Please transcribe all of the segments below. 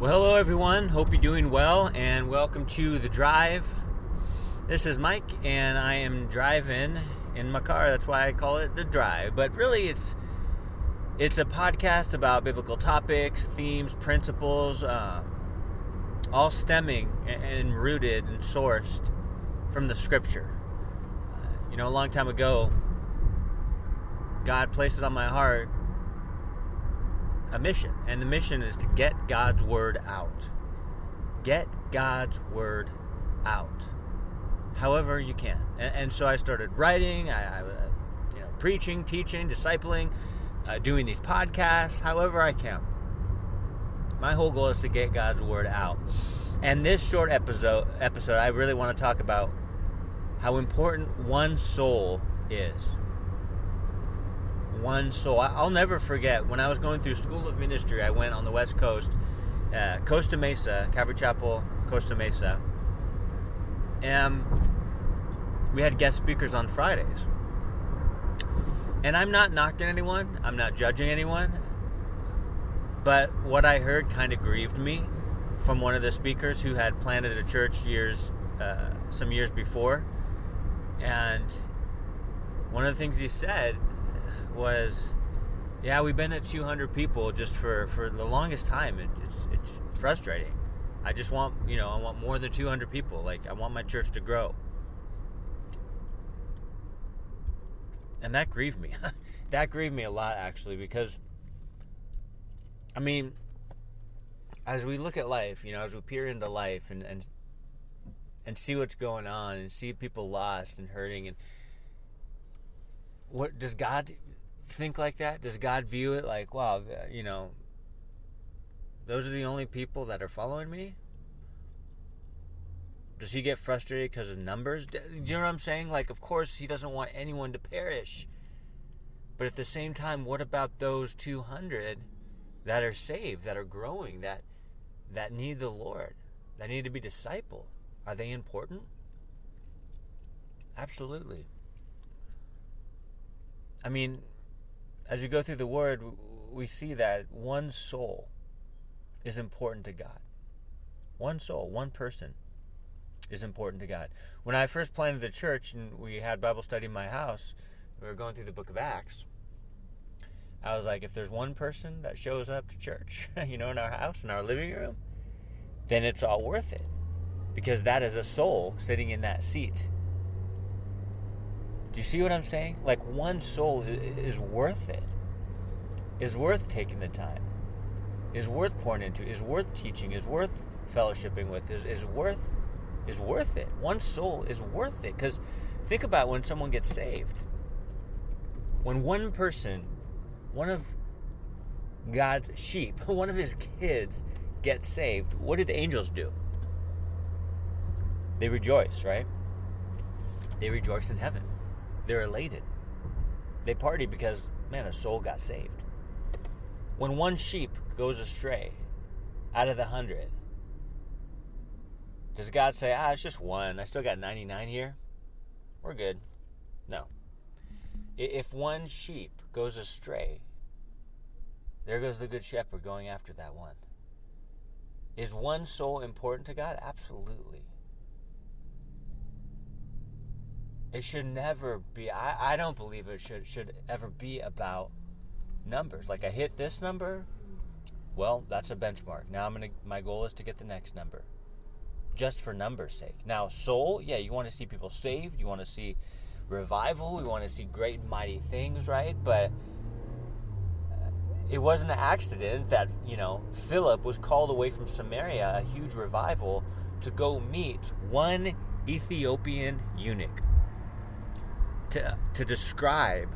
Well, hello everyone. Hope you're doing well, and welcome to the drive. This is Mike, and I am driving in my car. That's why I call it the drive. But really, it's it's a podcast about biblical topics, themes, principles, uh, all stemming and rooted and sourced from the Scripture. Uh, you know, a long time ago, God placed it on my heart a mission, and the mission is to get God's word out. Get God's word out, however you can. And, and so I started writing, I, I uh, you know, preaching, teaching, discipling, uh, doing these podcasts, however I can. My whole goal is to get God's word out. And this short episode, episode, I really want to talk about how important one soul is one soul. I'll never forget when I was going through School of Ministry. I went on the West Coast, uh, Costa Mesa, Calvary Chapel, Costa Mesa, and we had guest speakers on Fridays. And I'm not knocking anyone. I'm not judging anyone. But what I heard kind of grieved me from one of the speakers who had planted a church years, uh, some years before, and one of the things he said was, yeah, we've been at 200 people just for, for the longest time. It, it's, it's frustrating. I just want, you know, I want more than 200 people. Like, I want my church to grow. And that grieved me. that grieved me a lot, actually, because, I mean, as we look at life, you know, as we peer into life and, and, and see what's going on and see people lost and hurting and what does God think like that? Does God view it like, wow, uh, you know, those are the only people that are following me? Does he get frustrated because of numbers? Do you know what I'm saying? Like, of course, he doesn't want anyone to perish. But at the same time, what about those 200 that are saved, that are growing, that that need the Lord, that need to be discipled? Are they important? Absolutely. I mean, as we go through the Word, we see that one soul is important to God. One soul, one person is important to God. When I first planted the church and we had Bible study in my house, we were going through the book of Acts. I was like, if there's one person that shows up to church, you know, in our house, in our living room, then it's all worth it. Because that is a soul sitting in that seat do you see what I'm saying? Like one soul is worth it. Is worth taking the time. Is worth pouring into. Is worth teaching. Is worth fellowshipping with. Is is worth is worth it. One soul is worth it because think about when someone gets saved. When one person, one of God's sheep, one of his kids gets saved, what do the angels do? They rejoice, right? They rejoice in heaven. They're elated. They party because, man, a soul got saved. When one sheep goes astray out of the hundred, does God say, ah, it's just one. I still got 99 here? We're good. No. If one sheep goes astray, there goes the good shepherd going after that one. Is one soul important to God? Absolutely. It should never be. I, I don't believe it should should ever be about numbers. Like I hit this number, well, that's a benchmark. Now I'm gonna. My goal is to get the next number, just for numbers' sake. Now soul, yeah, you want to see people saved. You want to see revival. Want to see great mighty things, right? But uh, it wasn't an accident that you know Philip was called away from Samaria, a huge revival, to go meet one Ethiopian eunuch to, to describe,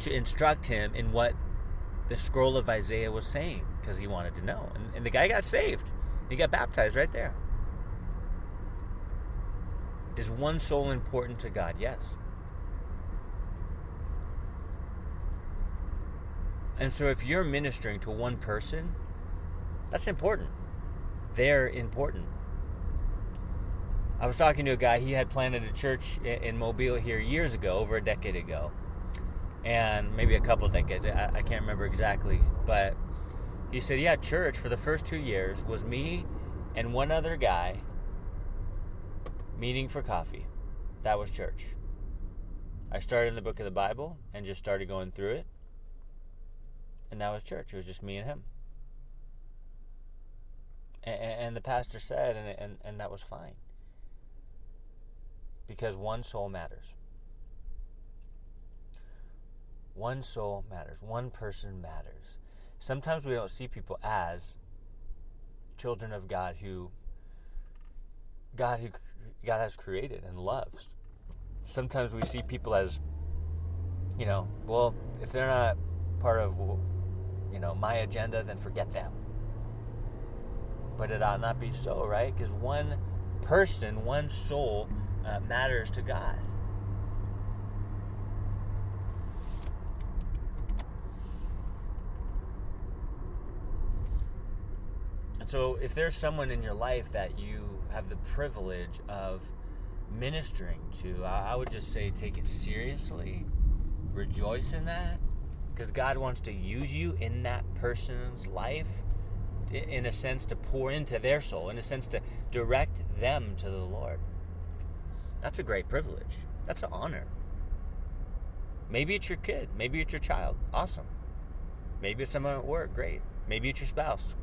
to instruct him in what the scroll of Isaiah was saying because he wanted to know. And, and the guy got saved, he got baptized right there. Is one soul important to God? Yes. And so if you're ministering to one person, that's important. They're important. I was talking to a guy, he had planted a church in Mobile here years ago, over a decade ago. And maybe a couple decades, I, I can't remember exactly. But He said, Yeah, church for the first two years was me and one other guy meeting for coffee. That was church. I started in the book of the Bible and just started going through it. And that was church. It was just me and him. And, and the pastor said, and, and, and that was fine. Because one soul matters. One soul matters. One person matters. Sometimes we don't see people as children of God who God who God has created and loves. Sometimes we see people as you know, well, if they're not part of you know, my agenda, then forget them. But it ought not be so, right? Because one person, one soul uh, matters to God. And so, if there's someone in your life that you have the privilege of ministering to, I would just say take it seriously, rejoice in that, because God wants to use you in that person's life, in a sense, to pour into their soul, in a sense, to direct them to the Lord. That's a great privilege. That's an honor. Maybe it's your kid. Maybe it's your child. Awesome. Maybe it's someone at work. Great. Maybe it's your spouse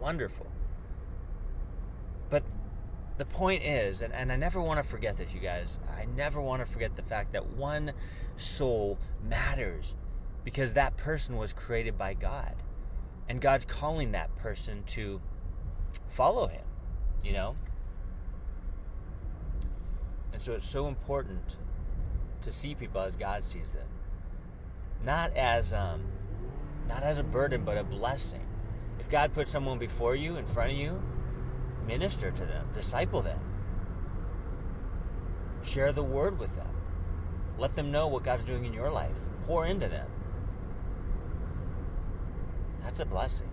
wonderful. But the point is, and, and I never want to forget this, you guys, I never want to forget the fact that one soul matters because that person was created by God. And God's calling that person to follow Him, you know? And so it's so important to see people as God sees them. Not as um, not as a burden, but a blessing. If God puts someone before you, in front of you, minister to them, disciple them, share the word with them, let them know what God's doing in your life, pour into them. That's a blessing.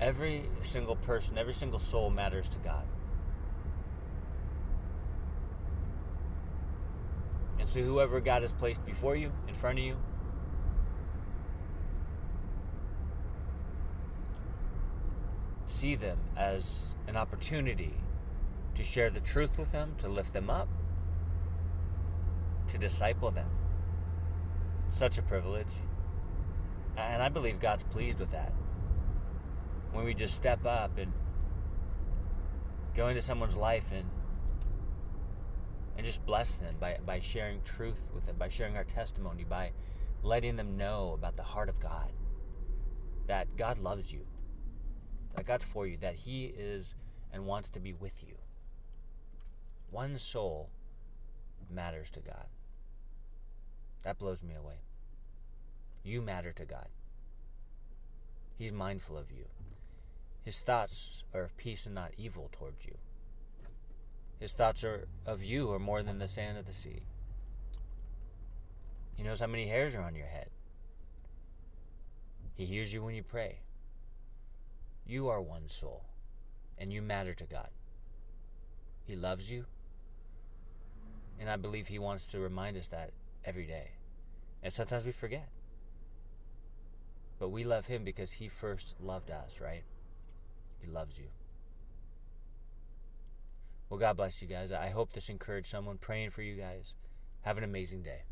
Every single person, every single soul matters to God. And so, whoever God has placed before you, in front of you, see them as an opportunity to share the truth with them, to lift them up, to disciple them. Such a privilege. And I believe God's pleased with that. When we just step up and go into someone's life and and just bless them by, by sharing truth with them, by sharing our testimony, by letting them know about the heart of God. That God loves you that God's for you, that He is and wants to be with you. One soul matters to God. That blows me away. You matter to God. He's mindful of you. His thoughts are of peace and not evil towards you. His thoughts are of you are more than the sand of the sea. He knows how many hairs are on your head. He hears you when you pray. You are one soul, and you matter to God. He loves you, and I believe He wants to remind us that every day. And sometimes we forget. But we love Him because He first loved us, right? He loves you. Well, God bless you guys. I hope this encouraged someone praying for you guys. Have an amazing day.